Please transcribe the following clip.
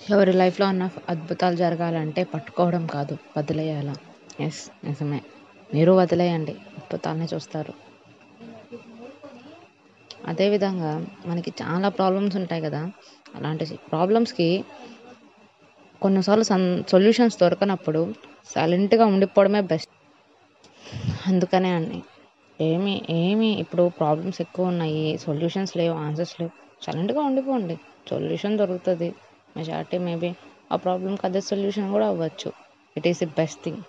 ఎవరి లైఫ్లో ఉన్న అద్భుతాలు జరగాలంటే పట్టుకోవడం కాదు వదిలేయాల? ఎస్ నిజమే. మీరు వదిలేయండి అద్భుతాలని చూస్తారు. అదేవిధంగా మనకి చాలా ప్రాబ్లమ్స్ ఉంటాయి కదా అలాంటి ప్రాబ్లమ్స్కి కొన్నిసార్లు సన్ సొల్యూషన్స్ దొరకనప్పుడు సైలెంట్గా ఉండిపోవడమే బెస్ట్ అందుకనే అండి ఏమి ఏమి ఇప్పుడు ప్రాబ్లమ్స్ ఎక్కువ ఉన్నాయి సొల్యూషన్స్ లేవు ఆన్సర్స్ లేవు సైలెంట్గా ఉండిపోండి. సొల్యూషన్ దొరుకుతుంది. మెజారిటీ మేబీ ఆ ప్రాబ్లంకి అదే సొల్యూషన్ కూడా అవ్వచ్చు it is the best thing